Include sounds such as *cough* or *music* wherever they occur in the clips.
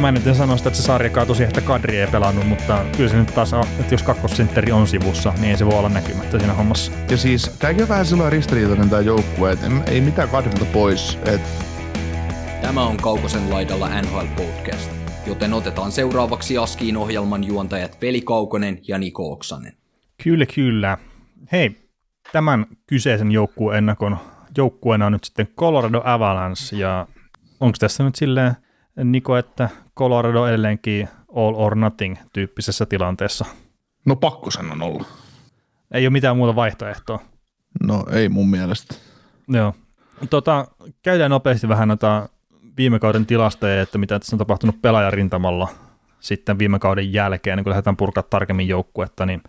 Mä en nyt en sano sitä, että se sarja kaatui että Kadri ei pelannut, mutta kyllä se nyt taas on, että jos kakkosentteri on sivussa, niin ei se voi olla näkymättä siinä hommassa. Ja siis tämäkin on vähän sellainen ristiriitainen tämä joukkue, että ei mitään Kadrilta pois. Et... Tämä on Kaukosen laidalla NHL Podcast, joten otetaan seuraavaksi Askiin ohjelman juontajat Veli Kaukonen ja Niko Oksanen. Kyllä, kyllä. Hei, tämän kyseisen joukkueen ennakon joukkueena on nyt sitten Colorado Avalanche, ja onko tässä nyt silleen Niko, että Colorado edelleenkin all or nothing tyyppisessä tilanteessa? No pakko sen on olla. Ei ole mitään muuta vaihtoehtoa. No ei mun mielestä. Joo. Tota, käydään nopeasti vähän noita viime kauden tilastoja, että mitä tässä on tapahtunut pelaajarintamalla sitten viime kauden jälkeen, kun lähdetään purkaa tarkemmin joukkuetta, niin,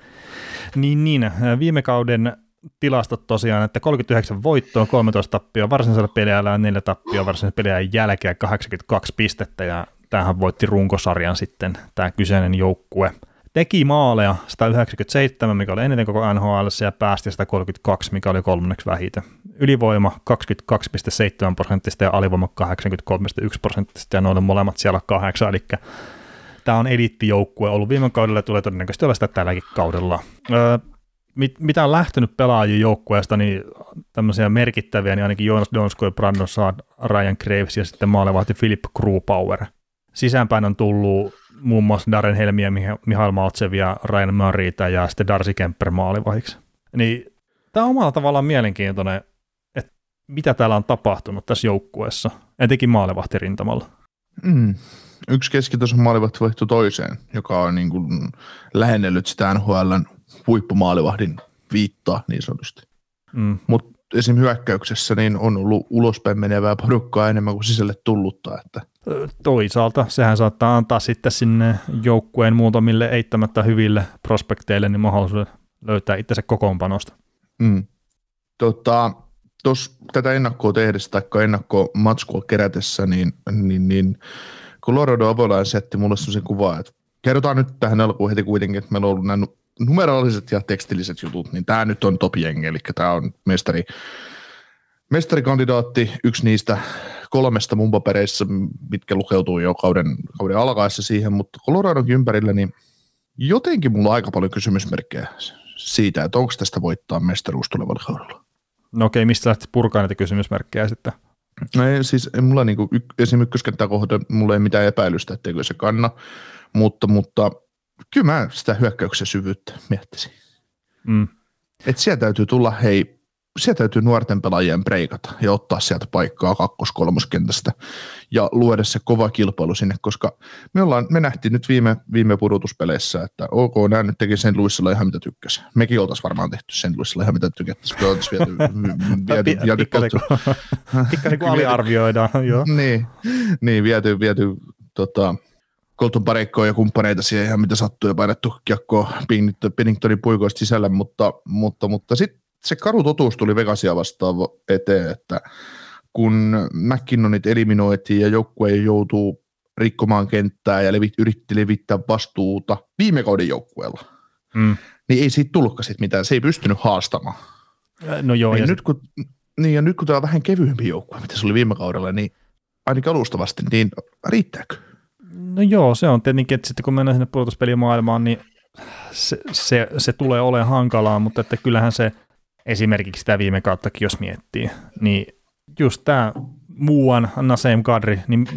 niin, niin viime kauden tilastot tosiaan, että 39 voittoa, 13 tappioa, varsinaisella peliajalla 4 tappioa, varsinaisella peliajan jälkeen 82 pistettä, ja tämähän voitti runkosarjan sitten tämä kyseinen joukkue. Teki maaleja 197, mikä oli eniten koko NHL, ja päästi 132, mikä oli kolmanneksi vähiten. Ylivoima 22,7 prosenttista ja alivoima 83,1 prosenttista, ja noille molemmat siellä kahdeksan, eli tämä on eliittijoukkue ollut viime kaudella ja tulee todennäköisesti olla sitä tälläkin kaudella. Öö, mit, mitä on lähtenyt pelaajien joukkueesta, niin tämmöisiä merkittäviä, niin ainakin Jonas Donsko ja Brandon Saad, Ryan Graves ja sitten maalevahti Philip Krupauer. Sisäänpäin on tullut muun muassa Darren Helmiä, Mihail Maltsev ja Ryan Murrayta ja sitten Darcy Kemper maalivahiksi. Niin tämä on omalla tavallaan mielenkiintoinen, että mitä täällä on tapahtunut tässä joukkueessa, etenkin maalevahtirintamalla. Mm. Yksi keskitason maalivahti vaihtui toiseen, joka on niin kuin lähennellyt sitä NHLn huippumaalivahdin viittaa niin sanotusti. Mm. Mutta esim. hyökkäyksessä niin on ollut ulospäin menevää porukkaa enemmän kuin sisälle tullutta. Että. Toisaalta sehän saattaa antaa sitten sinne joukkueen muutamille eittämättä hyville prospekteille niin mahdollisuuden löytää itsensä kokoonpanosta. Mm. Tota, tos, tätä ennakkoa tehdessä tai ennakkomatskua kerätessä, niin, niin, niin Colorado Avalanche setti mulle sellaisen kuvan, että kerrotaan nyt tähän alkuun heti kuitenkin, että meillä on ollut nämä numeraaliset ja tekstilliset jutut, niin tämä nyt on top jengi, eli tämä on mestari, mestarikandidaatti, yksi niistä kolmesta mun papereissa, mitkä lukeutuu jo kauden, kauden alkaessa siihen, mutta Coloradon ympärillä, niin jotenkin mulla on aika paljon kysymysmerkkejä siitä, että onko tästä voittaa mestaruus tulevalla kaudella. No okei, mistä lähti purkaa näitä kysymysmerkkejä sitten? No ei, siis ei mulla niinku, esimerkiksi ykköskenttä kohta, mulla ei mitään epäilystä, etteikö se kanna, mutta, mutta kyllä mä sitä hyökkäyksen syvyyttä miettisin. Mm. Että sieltä täytyy tulla, hei, sieltä täytyy nuorten pelaajien breikata ja ottaa sieltä paikkaa kakkos-kolmoskentästä ja luoda se kova kilpailu sinne, koska me, ollaan, me nähtiin nyt viime, viime pudotuspeleissä, että ok, nämä nyt teki sen Luissilla ihan mitä tykkäsi. Mekin oltaisiin varmaan tehty sen Luissilla ihan mitä tykättäisiin. Me oltaisiin viety, *laughs* viety, viety, *laughs* kun *laughs* aliarvioidaan, joo. Niin, niin viety, viety tota, Colton Parekkoa ja kumppaneita siihen ihan mitä sattuu ja painettu kiekkoa Penningtonin puikoista sisälle, mutta, mutta, mutta sitten se karu totuus tuli Vegasia vastaan eteen, että kun McKinnonit eliminoitiin ja joukkue joutuu rikkomaan kenttää ja levit, yritti levittää vastuuta viime kauden joukkueella, mm. niin ei siitä tullutkaan sit mitään, se ei pystynyt haastamaan. No joo. Niin ja nyt, kun, niin ja nyt kun tämä on vähän kevyempi joukkue, mitä se oli viime kaudella, niin ainakin alustavasti, niin riittääkö? No joo, se on tietenkin, että sitten kun mennään sinne pudotuspelimaailmaan, niin se, se, se tulee olemaan hankalaa, mutta että kyllähän se esimerkiksi sitä viime kauttakin, jos miettii, niin just tämä muuan Nasem Kadri, niin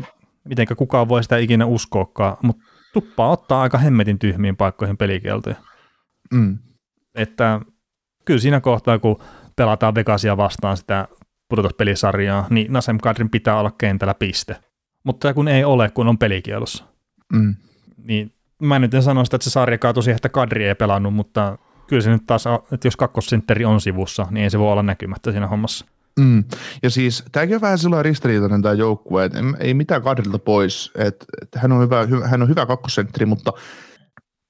mitenkä kukaan voi sitä ikinä uskoakaan, mutta tuppaa ottaa aika hemmetin tyhmiin paikkoihin pelikieltoja. Mm. Että kyllä siinä kohtaa, kun pelataan Vegasia vastaan sitä pudotuspelisarjaa, niin Nasem Kadrin pitää olla kentällä piste mutta kun ei ole, kun on pelikielossa. Mm. Niin mä nyt en sano sitä, että se sarja kaatui siihen, että Kadri ei pelannut, mutta kyllä se nyt taas, että jos kakkosentteri on sivussa, niin ei se voi olla näkymättä siinä hommassa. Mm. Ja siis tämäkin on vähän sellainen ristiriitainen tämä joukkue, että ei mitään Kadrilta pois, että, että hän, on hyvä, hän on hyvä kakkosentteri, mutta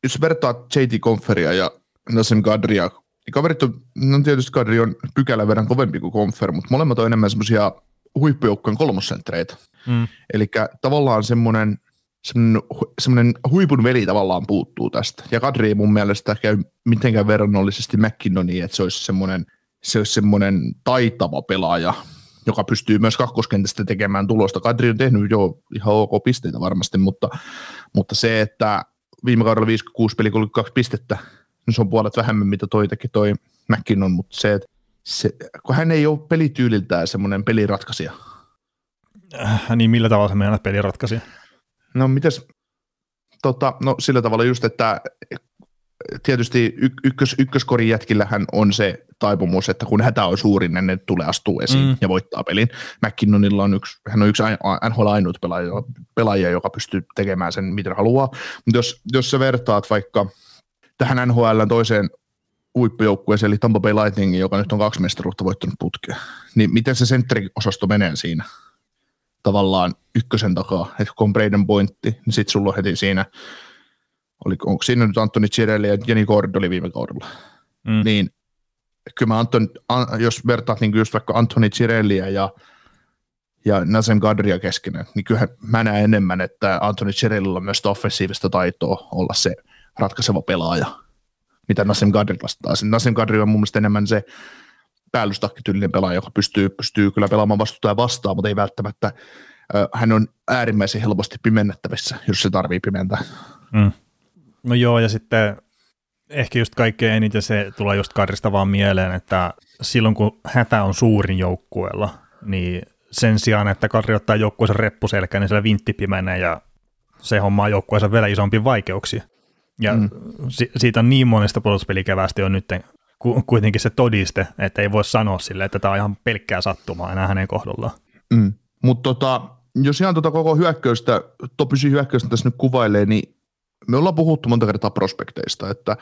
jos vertaat JT Conferia ja Nassim Kadria, niin kaverit on, no tietysti Kadri on pykälän verran kovempi kuin Confer, mutta molemmat on enemmän semmoisia huippujoukkojen kolmosentreitä. Mm. Eli tavallaan semmoinen, semmoinen, huipun veli tavallaan puuttuu tästä. Ja Kadri ei mun mielestä käy mitenkään verrannollisesti McKinnoniin, että se olisi semmoinen, se olisi semmoinen taitava pelaaja, joka pystyy myös kakkoskentästä tekemään tulosta. Kadri on tehnyt jo ihan ok pisteitä varmasti, mutta, mutta se, että viime kaudella 56 peli 32 pistettä, niin se on puolet vähemmän, mitä toi teki toi McKinnon, mutta se, että se, kun hän ei ole pelityyliltään semmoinen peliratkaisija. Äh, niin millä tavalla se meinaat peliratkaisija? No mitäs, tota, no sillä tavalla just, että tietysti y- ykkös, ykköskorin jätkillähän on se taipumus, että kun hätä on suurin, niin ne tulee astuu esiin mm. ja voittaa pelin. McKinnonilla on yksi, hän on yksi NHL ainut pelaaja, pelaaja, joka pystyy tekemään sen, mitä haluaa. Mutta jos, jos sä vertaat vaikka tähän NHL toiseen huippujoukkueeseen, eli Tampa Bay Lightning, joka nyt on kaksi mestaruutta voittanut putkea, niin miten se sentriosasto menee siinä tavallaan ykkösen takaa, että kun on Braden Pointti, niin sitten sulla on heti siinä, oli, onko siinä nyt Antoni Cirelli ja Jenny Gord oli viime kaudella, mm. niin kyllä mä Anton, jos vertaat niin just vaikka Antoni Cirelliä ja, ja Nasem Gadria keskenään, niin kyllähän mä näen enemmän, että Antoni Cirellillä on myös offensiivista taitoa olla se ratkaiseva pelaaja, mitä Nasem Gadri vastaa. Nasem Gadri on mun mielestä enemmän se päällystakkityylinen pelaaja, joka pystyy, pystyy kyllä pelaamaan vastuuta vastaan, mutta ei välttämättä, hän on äärimmäisen helposti pimennettävissä, jos se tarvii pimentää. Mm. No joo, ja sitten ehkä just kaikkein eniten se tulee just Kadrista vaan mieleen, että silloin kun hätä on suurin joukkueella, niin sen sijaan, että Kadri ottaa joukkueensa reppuselkään, niin siellä vintti pimenee ja se hommaa joukkueensa vielä isompi vaikeuksia. Ja mm. si- siitä on niin monesta puolustuspelikevästi on nyt kuitenkin se todiste, että ei voi sanoa sille, että tämä on ihan pelkkää sattumaa enää hänen kohdallaan. Mm. Mutta tota, jos ihan tota koko hyökkäystä, topysi hyökkäystä tässä nyt kuvailee, niin me ollaan puhuttu monta kertaa prospekteista, että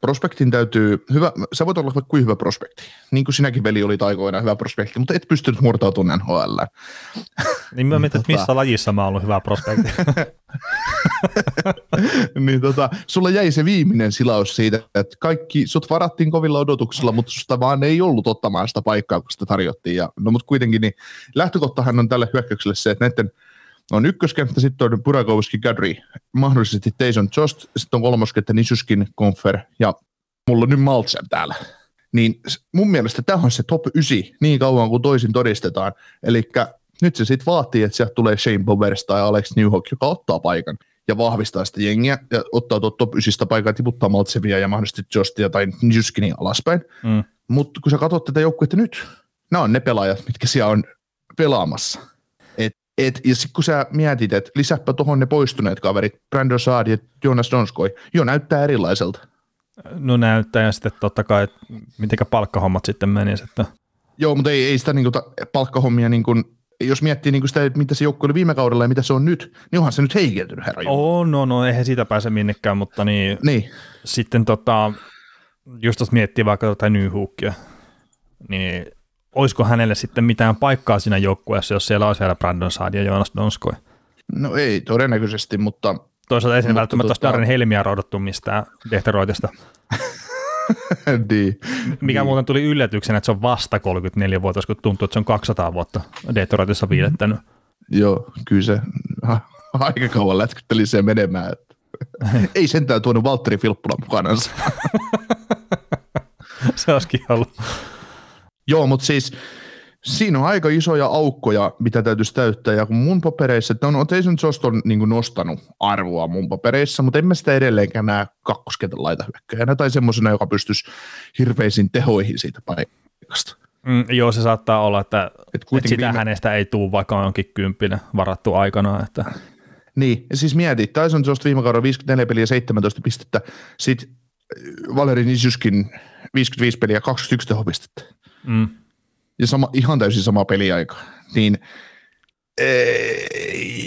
prospektin täytyy, hyvä, sä voit olla vaikka kuin hyvä prospekti, niin kuin sinäkin veli oli taikoina hyvä prospekti, mutta et pystynyt murtautumaan NHL. Niin mä mietin, että missä tota- lajissa mä oon ollut hyvä prospekti. *laughs* niin tota, sulla jäi se viimeinen silaus siitä, että kaikki, sut varattiin kovilla odotuksilla, mutta susta vaan ei ollut ottamaan sitä paikkaa, kun sitä tarjottiin. Ja, no mutta kuitenkin, niin lähtökohtahan on tälle hyökkäykselle se, että näiden on ykköskenttä, sitten on Burakovski, Gadri, mahdollisesti Tayson Jost, sitten on kolmoskenttä Nisuskin, Konfer ja mulla on nyt Maltsev täällä. Niin mun mielestä tämä on se top 9 niin kauan kuin toisin todistetaan. Eli nyt se sitten vaatii, että sieltä tulee Shane Bowers tai Alex Newhook, joka ottaa paikan ja vahvistaa sitä jengiä ja ottaa tuot top 9 paikaa, tiputtaa Maltsevia ja mahdollisesti Jostia tai Nijuskinia alaspäin. Mm. Mutta kun sä katsot tätä joukkuetta nyt, nämä on ne pelaajat, mitkä siellä on pelaamassa. Et, ja sitten kun sä mietit, että lisäpä tuohon ne poistuneet kaverit, Brandon Saad ja Jonas Donskoi, jo näyttää erilaiselta. No näyttää ja sitten totta kai, että mitenkä palkkahommat sitten menisivät. Että... Joo, mutta ei, ei sitä niinku ta, palkkahommia niinku jos miettii niin sitä, mitä se joukko oli viime kaudella ja mitä se on nyt, niin onhan se nyt heikentynyt, herra Oh, no, no, eihän siitä pääse minnekään, mutta niin, niin. sitten tota, just jos miettii vaikka tota Nyhookia, niin olisiko hänelle sitten mitään paikkaa siinä joukkueessa, jos siellä on siellä Brandon Saad ja Jonas Donskoi? No ei todennäköisesti, mutta... Toisaalta ei välttämättä tota... Darren Helmiä rodottu mistään Dehteroitista. *laughs* niin. Mikä muuten tuli yllätyksenä, että se on vasta 34-vuotias, kun tuntuu, että se on 200 vuotta Detroitissa viilettänyt. Joo, kyllä se aika kauan lätkytteli se menemään. Että. *laughs* Ei sentään tuonut Valtteri Filppula mukanansa. *laughs* se olisikin ollut. Joo, mutta siis siinä on aika isoja aukkoja, mitä täytyisi täyttää, ja kun mun papereissa, että on Jason Jost on niin nostanut arvoa mun papereissa, mutta en mä sitä edelleenkään näe kakkoskentän laitahyökkäjänä tai semmoisena, joka pystyisi hirveisiin tehoihin siitä paikasta. Mm, joo, se saattaa olla, että, Et että sitä viime... hänestä ei tule, vaikka onkin kymppinen varattu aikana. Että... Niin, ja siis mieti, Tyson Jost viime kaudella 54 peliä 17 pistettä, sitten Valeri Nisjuskin 55 peliä 21 tehopistettä. Mm ja sama, ihan täysin sama peliaika, niin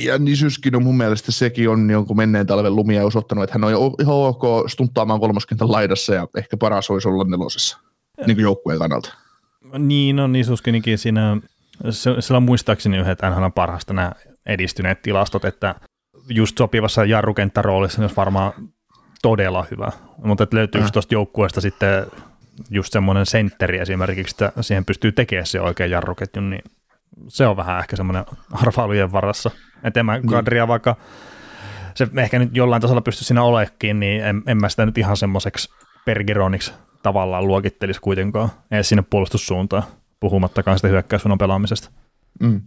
ja Nisyskin on mun mielestä sekin on jonkun menneen talven lumia osoittanut, että hän on ihan ok stunttaamaan kolmoskentän laidassa ja ehkä paras olisi olla nelosessa niin kuin joukkueen kannalta. Niin, no Nisuskinikin siinä, sillä on muistaakseni yhdet NHL parhaasta nämä edistyneet tilastot, että just sopivassa jarrukenttäroolissa, niin jos varmaan todella hyvä. Mutta löytyykö äh. tuosta joukkueesta sitten just semmoinen sentteri esimerkiksi, että siihen pystyy tekemään se oikein jarruketjun, niin se on vähän ehkä semmoinen arvailujen varassa. Että en mä niin. kadria vaikka se ehkä nyt jollain tasolla pystyy siinä olekin, niin en, en mä sitä nyt ihan semmoiseksi pergeroniksi tavallaan luokittelisi kuitenkaan edes sinne puolustussuuntaan, puhumattakaan sitä hyökkäyssuunnan pelaamisesta. Mm,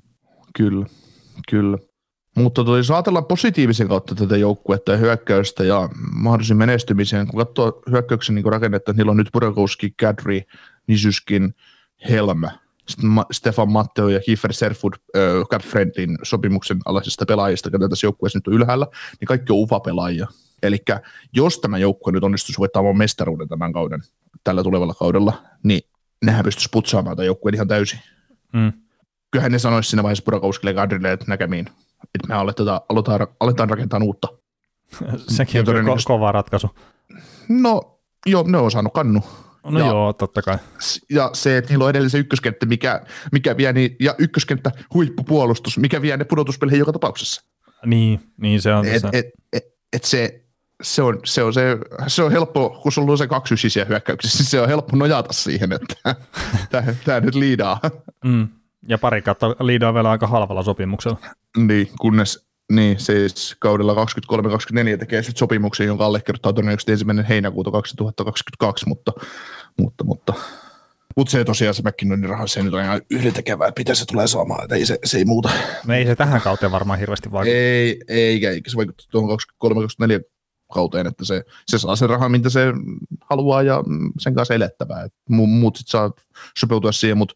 kyllä, kyllä. Mutta toi, jos ajatellaan positiivisen kautta tätä joukkuetta ja hyökkäystä ja mahdollisen menestymiseen, kun katsoo hyökkäyksen niin rakennetta, niillä on nyt Burakovski, Kadri, Nisyskin, Helmä, Stefan Matteo ja Kiefer Serfud äh, Cap Friendlin sopimuksen alaisista pelaajista, jotka tässä joukkueessa nyt on ylhäällä, niin kaikki on UFA-pelaajia. Eli jos tämä joukkue nyt onnistuisi voittamaan mestaruuden tämän kauden, tällä tulevalla kaudella, niin nehän pystyisi putsaamaan tämän joukkueen ihan täysin. Mm. Kyllähän ne sanoisi siinä vaiheessa Burakovskille ja Gadrille, että näkemiin, että me aletaan, aletaan, aletaan rakentaa uutta. *laughs* Sekin on ko- kova ratkaisu. No, joo, ne on saanut kannu. No ja, joo, totta kai. Ja se, että niillä on edelleen se ykköskenttä, mikä, mikä vie niin, ja ykköskenttä huippupuolustus, mikä vie ne pudotuspeleihin joka tapauksessa. Niin, niin se on. Et, et, et, et, et se, se on, se, on se, se on helppo, kun sulla on se kaksi ysisiä hyökkäyksissä, *laughs* se on helppo nojata siihen, että *laughs* tämä nyt liidaa. Mm. Ja pari kautta liidaa vielä aika halvalla sopimuksella. Niin, kunnes niin, siis kaudella 23-24 tekee sitten sopimuksen, jonka allekirjoittaa todennäköisesti ensimmäinen heinäkuuta 2022, mutta, mutta, mutta mutta se tosiaan se McKinnonin raha, se nyt on ihan yhdentekevää, että mitä se tulee saamaan, että ei se, se ei muuta. No ei se tähän kauteen varmaan hirveästi vaikuta. Ei, eikä, eikä se vaikuta tuohon 23-24 kauteen, että se, se saa sen rahan, mitä se haluaa ja sen kanssa elettävää. Et muut sitten saa sopeutua siihen, mutta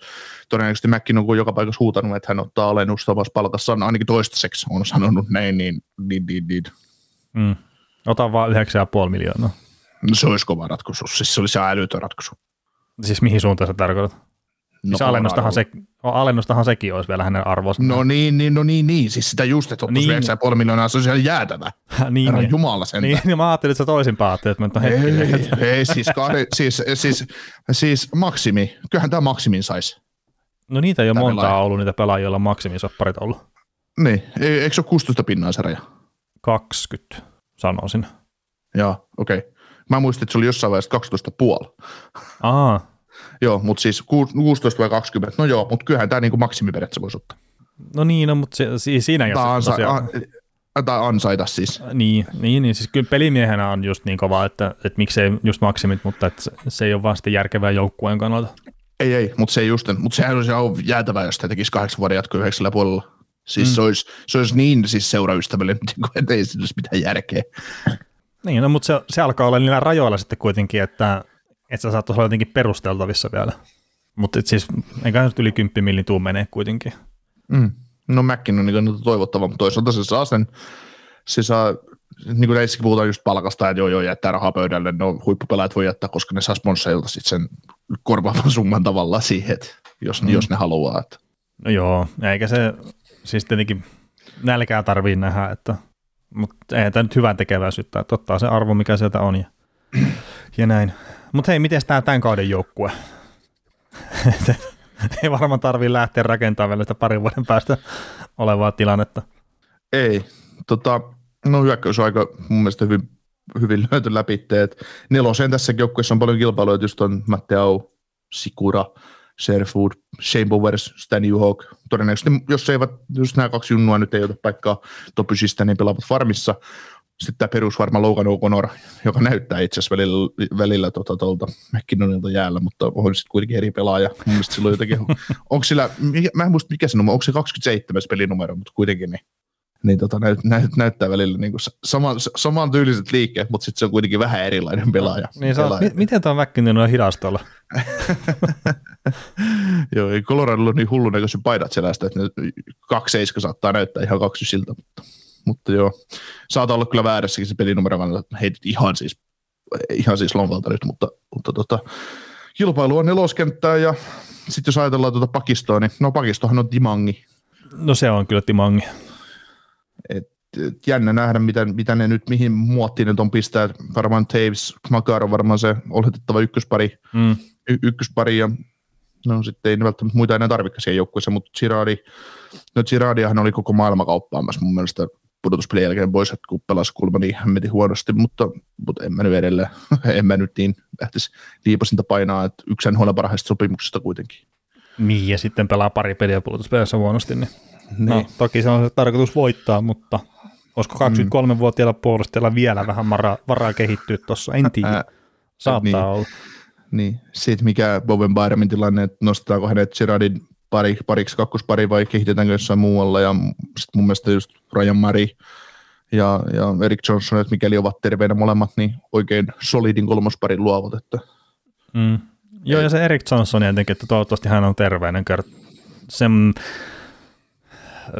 todennäköisesti Mäkkin on joka paikassa huutanut, että hän ottaa alennusta omassa palkassaan, ainakin toistaiseksi on sanonut näin, niin, niin, niin, niin. Mm. Ota vaan 9,5 miljoonaa. No se olisi kova ratkaisu, siis se olisi älytön ratkaisu. Siis mihin suuntaan sä tarkoitat? No, siis alennustahan, se, alennustahan sekin olisi vielä hänen arvoisa. No niin, niin, no niin, niin. Siis sitä just, että ottaisi niin. 9,5 miljoonaa, se olisi ihan jäätävä. *laughs* niin, Herran niin. Jumala sen. Niin, niin, mä ajattelin, että sä toisin päätteet, että ei, *laughs* ei, ei, siis, kahden, siis, siis, siis, maksimi. Kyllähän tämä maksimin saisi. No niitä ei ole montaa pelaaja. ollut, niitä pelaajia, joilla maksimisopparit ollut. Niin, eikö se ole 16 pinnaa se raja? 20, sanoisin. Joo, okei. Okay. Mä muistin, että se oli jossain vaiheessa 12 puoli. Aa, Joo, mutta siis 16 vai 20, no joo, mutta kyllähän tämä niinku maksimiperiaatteessa voisi ottaa. No niin, no, mutta se, siinä tai, ansa, tosiaan... a, tai ansaita siis. Niin, niin, niin, siis kyllä pelimiehenä on just niin kova, että, että miksei just maksimit, mutta että se, se ei ole vaan sitten järkevää joukkueen kannalta. Ei, ei, mutta se ei just, mutta sehän olisi ihan jäätävää, jos tämä tekisi kahdeksan vuoden jatko yhdeksällä puolella. Siis mm. se, olisi, se olisi niin siis seuraystävällinen, *laughs* että ei siinä olisi mitään järkeä. Niin, no, mutta se, se alkaa olla niillä rajoilla sitten kuitenkin, että että se saattaisi olla jotenkin perusteltavissa vielä. Mutta siis eikä nyt yli 10 millin tuu menee kuitenkin. Mm. No Mäkkin on niin toivottava, mutta toisaalta se saa sen, se saa, niin kuin näissäkin puhutaan just palkasta, että joo joo jättää rahaa pöydälle, no huippupelaajat voi jättää, koska ne saa sponsorilta sitten sen korvaavan summan tavallaan siihen, että jos, mm. jos ne haluaa. Että. No joo, eikä se, siis tietenkin nälkää tarvii nähdä, että, mutta ei tämä nyt hyvän tekeväisyyttä, että ottaa se arvo, mikä sieltä on ja, ja näin. Mutta hei, miten tämä tämän kauden joukkue? *laughs* Ei varmaan tarvii lähteä rakentamaan vielä sitä parin vuoden päästä olevaa tilannetta. Ei. Tota, no hyökkäys on aika mun mielestä hyvin, hyvin löyty läpi. Nelosen tässä joukkueessa on paljon kilpailuja, just on Matteo, Sikura, Sherfood, Shane Bowers, Stan Hawk. Todennäköisesti, jos eivät, jos nämä kaksi junnua nyt ei ota paikkaa topysistä, niin pelaavat farmissa sitten tämä perusvarma Logan O'Connor, joka näyttää itse asiassa välillä, välillä tuota, tuolta McKinnonilta jäällä, mutta on sitten kuitenkin eri pelaaja. Mun mielestä silloin jotenkin, *laughs* onko sillä, mä en muista mikä se numero, onko se 27 pelinumero, mutta kuitenkin niin, niin tota, näyt, näyt, näyttää välillä niin kuin sama, saman tyyliset liikkeet, mutta sitten se on kuitenkin vähän erilainen pelaaja. Niin se on, pelaaja. miten tuo McKinnon on hidastolla? *laughs* Joo, ei Coloradolla on niin hullun näköisen paidat selästä, että ne kaksi saattaa näyttää ihan kaksi siltä, mutta mutta joo, saattaa olla kyllä väärässäkin se pelinumero, vaan heitit ihan siis, ihan siis lonkalta nyt, mutta, mutta tota, kilpailu on neloskenttää ja sitten jos ajatellaan tuota pakistoa, niin no pakistohan on Timangi. No se on kyllä Timangi. Et, et jännä nähdä, mitä, mitä ne nyt, mihin muottiin ne on pistää. Varmaan Taves, Makar on varmaan se oletettava ykköspari, mm. y- ykköspari ja no sitten ei ne välttämättä muita enää tarvitse siihen joukkueeseen, mutta Girardi, no Girardiahan oli koko maailma kauppaamassa mun mielestä pudotuspelin jälkeen pois, että kun pelasi kulma niin hemmetin huonosti, mutta, mutta en mä nyt edelleen, *laughs* en mä nyt niin lähtisi liipasinta painaa, että yksi NHL parhaista sopimuksista kuitenkin. Niin, ja sitten pelaa pari peliä pudotuspelissä huonosti, niin, niin. No, toki se on se tarkoitus voittaa, mutta olisiko 23-vuotiailla mm. puolustajalla vielä vähän varaa, varaa kehittyä tuossa, en tiedä. Saattaa niin. olla. Niin, sitten mikä Bowen Byramin tilanne, että nostetaanko hänet Gerardin pari, pariksi kakkospari vai kehitetäänkö jossain muualla ja sitten mun mielestä just Ryan Murray ja, ja Eric Johnson, että mikäli ovat terveinä molemmat, niin oikein solidin kolmosparin luovat. Että. Mm. Joo, ja se Eric Johnson jotenkin, että toivottavasti hän on terveinen. Sen,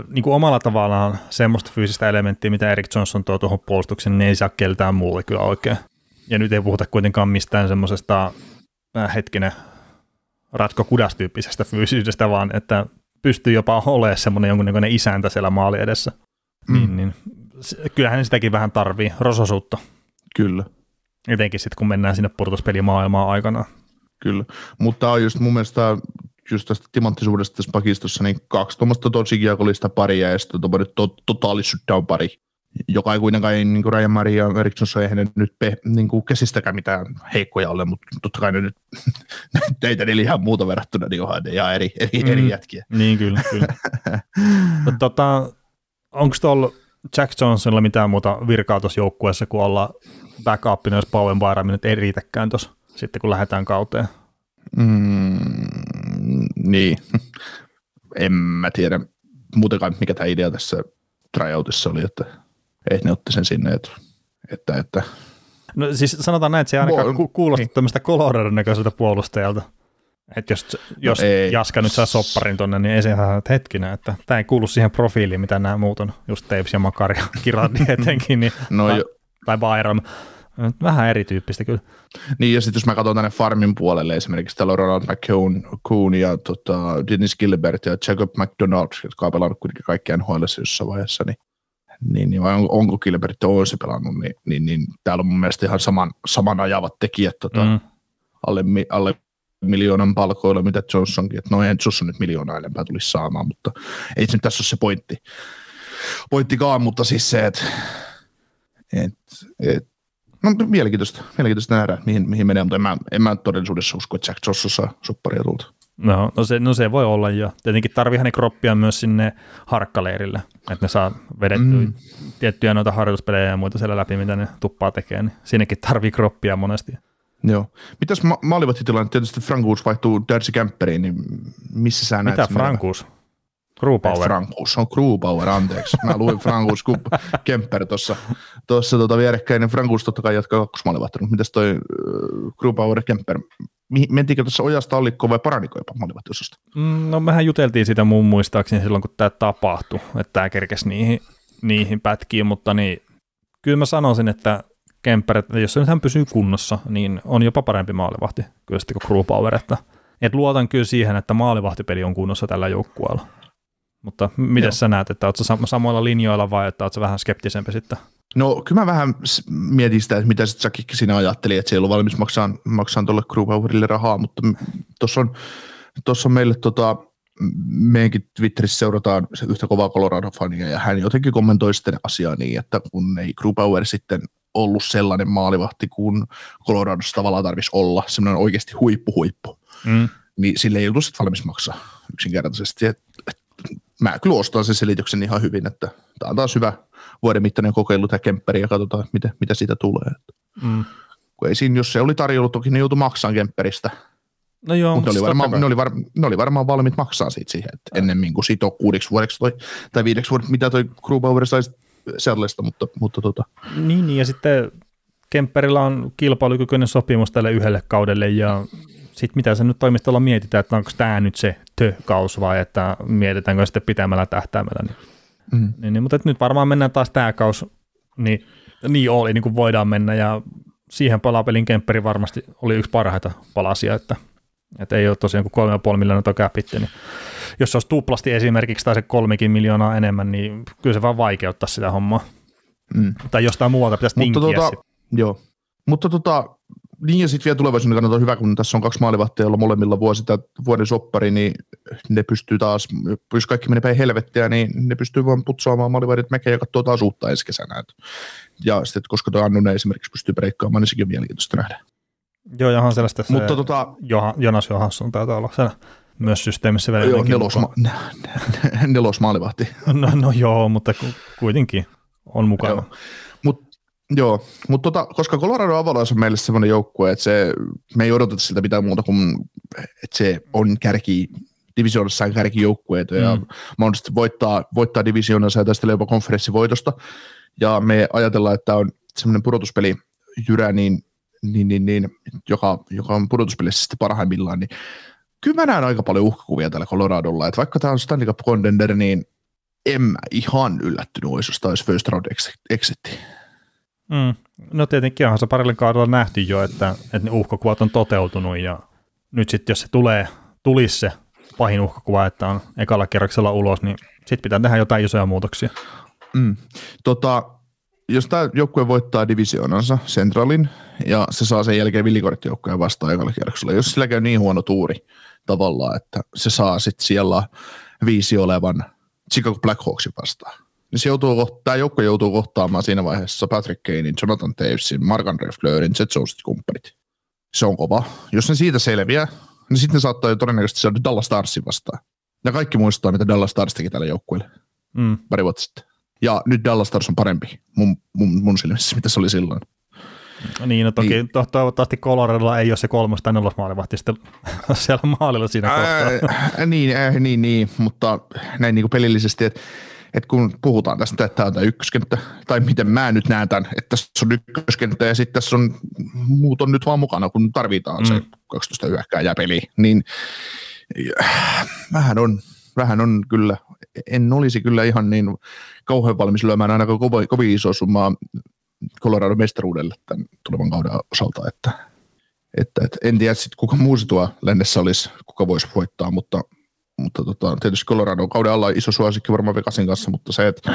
niin kuin omalla tavallaan semmoista fyysistä elementtiä, mitä Eric Johnson tuo tuohon puolustukseen, niin ei saa keltään muulle kyllä oikein. Ja nyt ei puhuta kuitenkaan mistään semmoisesta äh, hetkinen ratko kudastyyppisestä fyysisyydestä, vaan että pystyy jopa olemaan semmoinen jonkunnäköinen isäntä siellä maali edessä. Mm. Niin, niin, kyllähän sitäkin vähän tarvii, rososuutta. Kyllä. Etenkin sitten, kun mennään sinne purtuspelimaailmaan aikanaan. Kyllä, mutta on just mun mielestä just tästä timanttisuudesta tässä pakistossa, niin kaksi tuommoista tosi kiekollista paria ja sitten tuommoinen to, totaali pari joka ei kuitenkaan, niin kuin Ryan ja Eric Johnson, eihän nyt pe, niin kuin käsistäkään mitään heikkoja ole, mutta totta kai ne nyt *laughs* teitä niillä ihan muuta verrattuna, niin onhan ne ihan eri, eri, mm, eri jätkiä. Niin, kyllä, kyllä. *laughs* tota, onko tuolla Jack Johnsonilla mitään muuta virkaa tuossa joukkueessa kuin olla backupina, jos Byram nyt ei riitäkään tuossa sitten, kun lähdetään kauteen? Mm, niin, *laughs* en mä tiedä muutenkaan, mikä tämä idea tässä tryoutissa oli, että että ne otti sen sinne, että, että, että No siis sanotaan näin, että se ei ainakaan ku- kuulosta niin. tämmöistä Coloradon näköiseltä puolustajalta. Että jos, jos no Jaska nyt saa sopparin tonne, niin ei se ihan hetkinen, että tämä ei kuulu siihen profiiliin, mitä nämä muut on, just Tapes ja Makari ja *laughs* Kiradi etenkin, niin, no tai, jo. tai Byram. Vähän erityyppistä kyllä. Niin, ja sitten jos mä katson tänne farmin puolelle, esimerkiksi täällä on Ronald McCoon ja tota, Dennis Gilbert ja Jacob McDonald, jotka on pelannut kuitenkin kaikkien nhl jossain vaiheessa, niin niin, niin vai on, onko Gilbert Oonsi pelannut, niin, niin, niin, täällä on mun mielestä ihan saman, saman ajavat tekijät tota, mm. alle, alle miljoonan palkoilla, mitä Johnsonkin, että no ei Johnson nyt miljoonaa enempää tulisi saamaan, mutta ei se nyt tässä ole se pointti. Pointtikaan, mutta siis se, että et, et, no mielenkiintoista, mielenkiintoista nähdä, mihin, mihin menee, mutta en mä, en mä todellisuudessa usko, että Jack Johnson saa sopparia tulta. No, no, se, no se voi olla jo. Tietenkin tarvii hänen kroppia myös sinne harkkaleirille, että ne saa vedettyä mm. tiettyjä noita harjoituspelejä ja muita siellä läpi, mitä ne tuppaa tekee. Niin sinnekin tarvii kroppia monesti. Joo. Mitäs ma- maalivahtitilanne? Tietysti Frankuus vaihtuu Darcy Camperiin, niin missä sä näet? Mitä Frankuus? Crewpower. Frankuus on Crewpower, anteeksi. Mä luin Frankuus Kemper tuossa tuossa tota vierekkäin. Frankuus totta kai jatkaa kakkosmaalivahtina. Mitäs toi uh, Crewpower Kemper? Mentiinkö tuossa ojasta allikko vai paraniko jopa maalivahtiosasta? Mm, no mehän juteltiin sitä muun muistaakseni silloin, kun tämä tapahtui, että tämä kerkesi niihin, niihin pätkiin, mutta niin, kyllä mä sanoisin, että Kemper, jos hän pysyy kunnossa, niin on jopa parempi maalivahti kyllä sitten kuin Crewpower, että et luotan kyllä siihen, että maalivahtipeli on kunnossa tällä joukkueella. Mutta miten sä näet, että oletko samoilla linjoilla vai että oletko vähän skeptisempi sitten? No kyllä mä vähän mietin sitä, että mitä sitten säkin siinä ajatteli, että se ei ollut valmis maksaa, maksaa tuolle Crewpowerille rahaa, mutta tuossa on, tossa on meille tota, meidänkin Twitterissä seurataan se yhtä kovaa Colorado-fania ja hän jotenkin kommentoi sitten asiaa niin, että kun ei Crewpower sitten ollut sellainen maalivahti kuin Coloradossa tavallaan tarvitsisi olla, semmoinen oikeasti huippu-huippu, mm. niin sille ei ollut sitten valmis maksaa yksinkertaisesti. Et, et, mä kyllä ostan sen selityksen ihan hyvin, että tämä on taas hyvä vuoden mittainen kokeilu tämä kempperi ja katsotaan, mitä, mitä siitä tulee. Mm. Kun ei siinä, jos se oli tarjollut, toki ne joutui maksamaan kempperistä. No joo, mutta ne oli, varmaan, ne, oli var, ne oli varmaan valmiit maksaa siitä siihen, että ennemmin kuin sitoo kuudeksi vuodeksi toi, tai viideksi vuodeksi, mitä toi Grubauer saisi sellaista, mutta, mutta tota. Niin, niin, ja sitten Kemperillä on kilpailukykyinen sopimus tälle yhdelle kaudelle, ja sitten mitä se nyt toimistolla mietitään, että onko tämä nyt se tö-kaus vai että mietitäänkö sitten pitämällä tähtäimellä. Niin, mm. niin, niin, mutta nyt varmaan mennään taas tämä kaus, niin, niin oli, niin kuin voidaan mennä ja siihen palapelin Kempperi varmasti oli yksi parhaita palasia, että, että ei ole tosiaan kuin 3,5 miljoonaa tuo käpitti, niin jos se olisi tuplasti esimerkiksi tai se kolmikin miljoonaa enemmän, niin kyllä se vaan vaikeuttaa sitä hommaa. Mm. Tai jostain muualta pitäisi Mutta tinkiä tota, Joo, mutta tota, niin ja sitten vielä tulevaisuuden kannalta on hyvä, kun tässä on kaksi maalivahtia, joilla molemmilla vuosi vuoden soppari, niin ne pystyy taas, jos kaikki menee päin helvettiä, niin ne pystyy vaan putsaamaan maalivahdit mekeen ja katsoa taas uutta ensi kesänä. Ja sitten, koska tuo Annunen esimerkiksi pystyy breikkaamaan, niin sekin on mielenkiintoista nähdä. Joo, johan sellaista se Mutta tota, Johan, Jonas Johansson taitaa olla siellä myös systeemissä vielä. Joo, nelos, ma- nelos maalivahti. No, no joo, mutta kuitenkin on mukana. Joo. Joo, mutta tota, koska Colorado Avalanche on meille sellainen joukkue, että se, me ei odoteta siltä mitään muuta kuin, että se on kärki, divisioonassa kärkijoukkueita mm. ja mahdollisesti voittaa, voittaa divisioonassa ja tästä jopa konferenssivoitosta. Ja me ajatellaan, että on semmoinen pudotuspeli jyrä, niin, niin, niin, niin, joka, joka on pudotuspelissä sitten parhaimmillaan, niin kyllä mä näen aika paljon uhkakuvia tällä Coloradolla, että vaikka tämä on Stanley Cup contender, niin en mä ihan yllättynyt olisi, jos tämä olisi first round exitti. Mm. No tietenkin onhan se parilla kaudella nähty jo, että, että ne uhkakuvat on toteutunut ja nyt sitten jos se tulee, tulisi se pahin uhkakuva, että on ekalla kerroksella ulos, niin sitten pitää tehdä jotain isoja muutoksia. Mm. Tota, jos tämä joukkue voittaa divisioonansa Centralin ja se saa sen jälkeen villikorttijoukkoja vastaan ekalla kierroksella, jos sillä käy niin huono tuuri tavallaan, että se saa sitten siellä viisi olevan Chicago Blackhawksin vastaan, niin se joutuu, tämä joukko joutuu kohtaamaan siinä vaiheessa Patrick Kanein, Jonathan Tavesin, Mark-André Fleurin, Jet Jonesit kumppanit. Se on kova. Jos ne siitä selviää, niin sitten ne saattaa jo todennäköisesti saada Dallas Starsin vastaan. Ja kaikki muistaa, mitä Dallas Stars teki tälle joukkueelle mm. pari vuotta sitten. Ja nyt Dallas Stars on parempi mun, mun, mun silmissä, mitä se oli silloin. Niin, no toki niin. toivottavasti Coloradolla ei ole se kolmas tai nelos maalivahti sitten *laughs* siellä maalilla siinä kohtaa. Ää, niin, äh, niin, niin, mutta näin niin kuin pelillisesti, että että kun puhutaan tästä, että tämä on tämä ykköskenttä, tai miten mä nyt näen tämän, että tässä on ykköskenttä ja sitten tässä on, muut on nyt vaan mukana, kun tarvitaan mm. se 12 hyökkääjää peli, niin vähän on, vähän on kyllä, en olisi kyllä ihan niin kauhean valmis lyömään ainakaan kovin, kovin iso summaa Colorado mestaruudelle tämän tulevan kauden osalta, että, että, että en tiedä sitten kuka muu tuo lännessä olisi, kuka voisi voittaa, mutta mutta tota, tietysti Colorado kauden alla iso suosikki varmaan Vegasin kanssa, mutta se, että,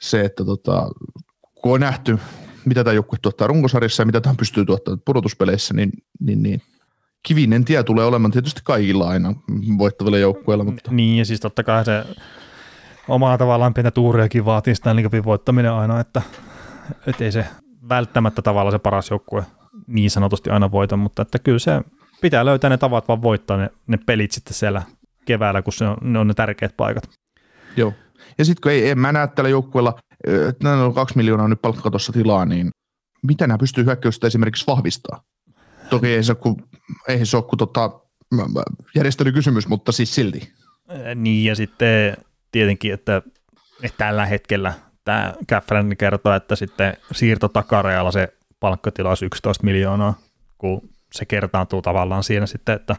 se, että tota, kun on nähty, mitä tämä joukkue tuottaa runkosarjassa ja mitä tämä pystyy tuottamaan pudotuspeleissä, niin, niin, niin kivinen tie tulee olemaan tietysti kaikilla aina voittavilla joukkueilla. Mutta. Niin, ja siis totta kai se omaa tavallaan pientä tuuriakin vaatii sitä Cupin voittaminen aina, että, että ei se välttämättä tavallaan se paras joukkue niin sanotusti aina voita, mutta että kyllä se pitää löytää ne tavat vaan voittaa ne, ne pelit sitten siellä keväällä, kun se on, ne on ne tärkeät paikat. Joo. Ja sitten kun ei, en mä näe tällä joukkueella, että on kaksi miljoonaa nyt palkkatossa tilaa, niin mitä nämä pystyy hyökkäystä esimerkiksi vahvistaa? Toki ei se ole kuin, ei se ole kuin tota, järjestelykysymys, mutta siis silti. Niin ja sitten tietenkin, että, että tällä hetkellä tämä Caffren kertoo, että sitten siirto takarajalla se palkkatila olisi 11 miljoonaa, kun se kertaantuu tavallaan siinä sitten, että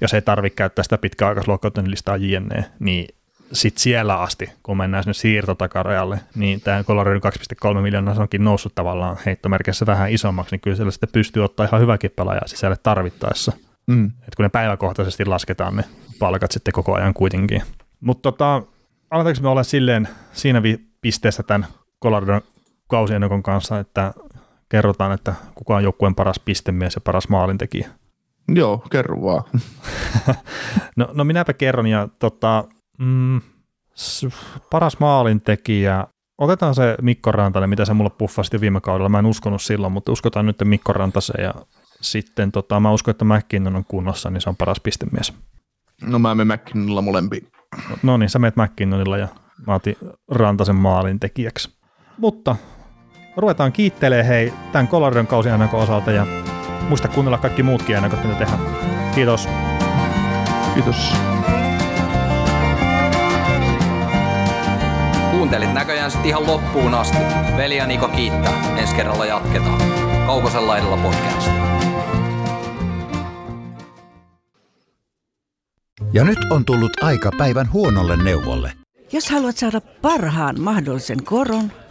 jos ei tarvitse käyttää sitä pitkäaikaisluokkautun listaa JNE, niin sitten siellä asti, kun mennään sinne siirtotakarajalle, niin tämä Coloradon 2,3 miljoonaa se onkin noussut tavallaan heittomerkissä vähän isommaksi, niin kyllä siellä sitten pystyy ottaa ihan hyväkin pelaaja sisälle tarvittaessa. Mm. Et kun ne päiväkohtaisesti lasketaan ne palkat sitten koko ajan kuitenkin. Mutta tota, aletaanko me olla silleen siinä vi- pisteessä tämän Coloradon kausiennokon kanssa, että kerrotaan, että kuka on joukkueen paras pistemies ja paras maalintekijä? Joo, kerro vaan. *laughs* no, no minäpä kerron, ja tota, mm, paras maalintekijä, otetaan se Mikko Rantanen, mitä se mulle puffasi viime kaudella, mä en uskonut silloin, mutta uskotaan nyt Mikko Rantasen, ja sitten tota, mä uskon, että McKinnon on kunnossa, niin se on paras pistemies. No mä menen McKinnonilla molempiin. No, no niin, sä menet McKinnonilla ja mä otin Rantasen maalintekijäksi. Mutta ruvetaan kiittelee hei tämän Coloradon kausi osalta ja Muista kuunnella kaikki muutkin ennakot, mitä tehdään. Kiitos. Kiitos. Kuuntelit näköjään sitten ihan loppuun asti. Veli ja Niko kiittää. Ensi kerralla jatketaan. Kaukosella edellä podcast. Ja nyt on tullut aika päivän huonolle neuvolle. Jos haluat saada parhaan mahdollisen koron,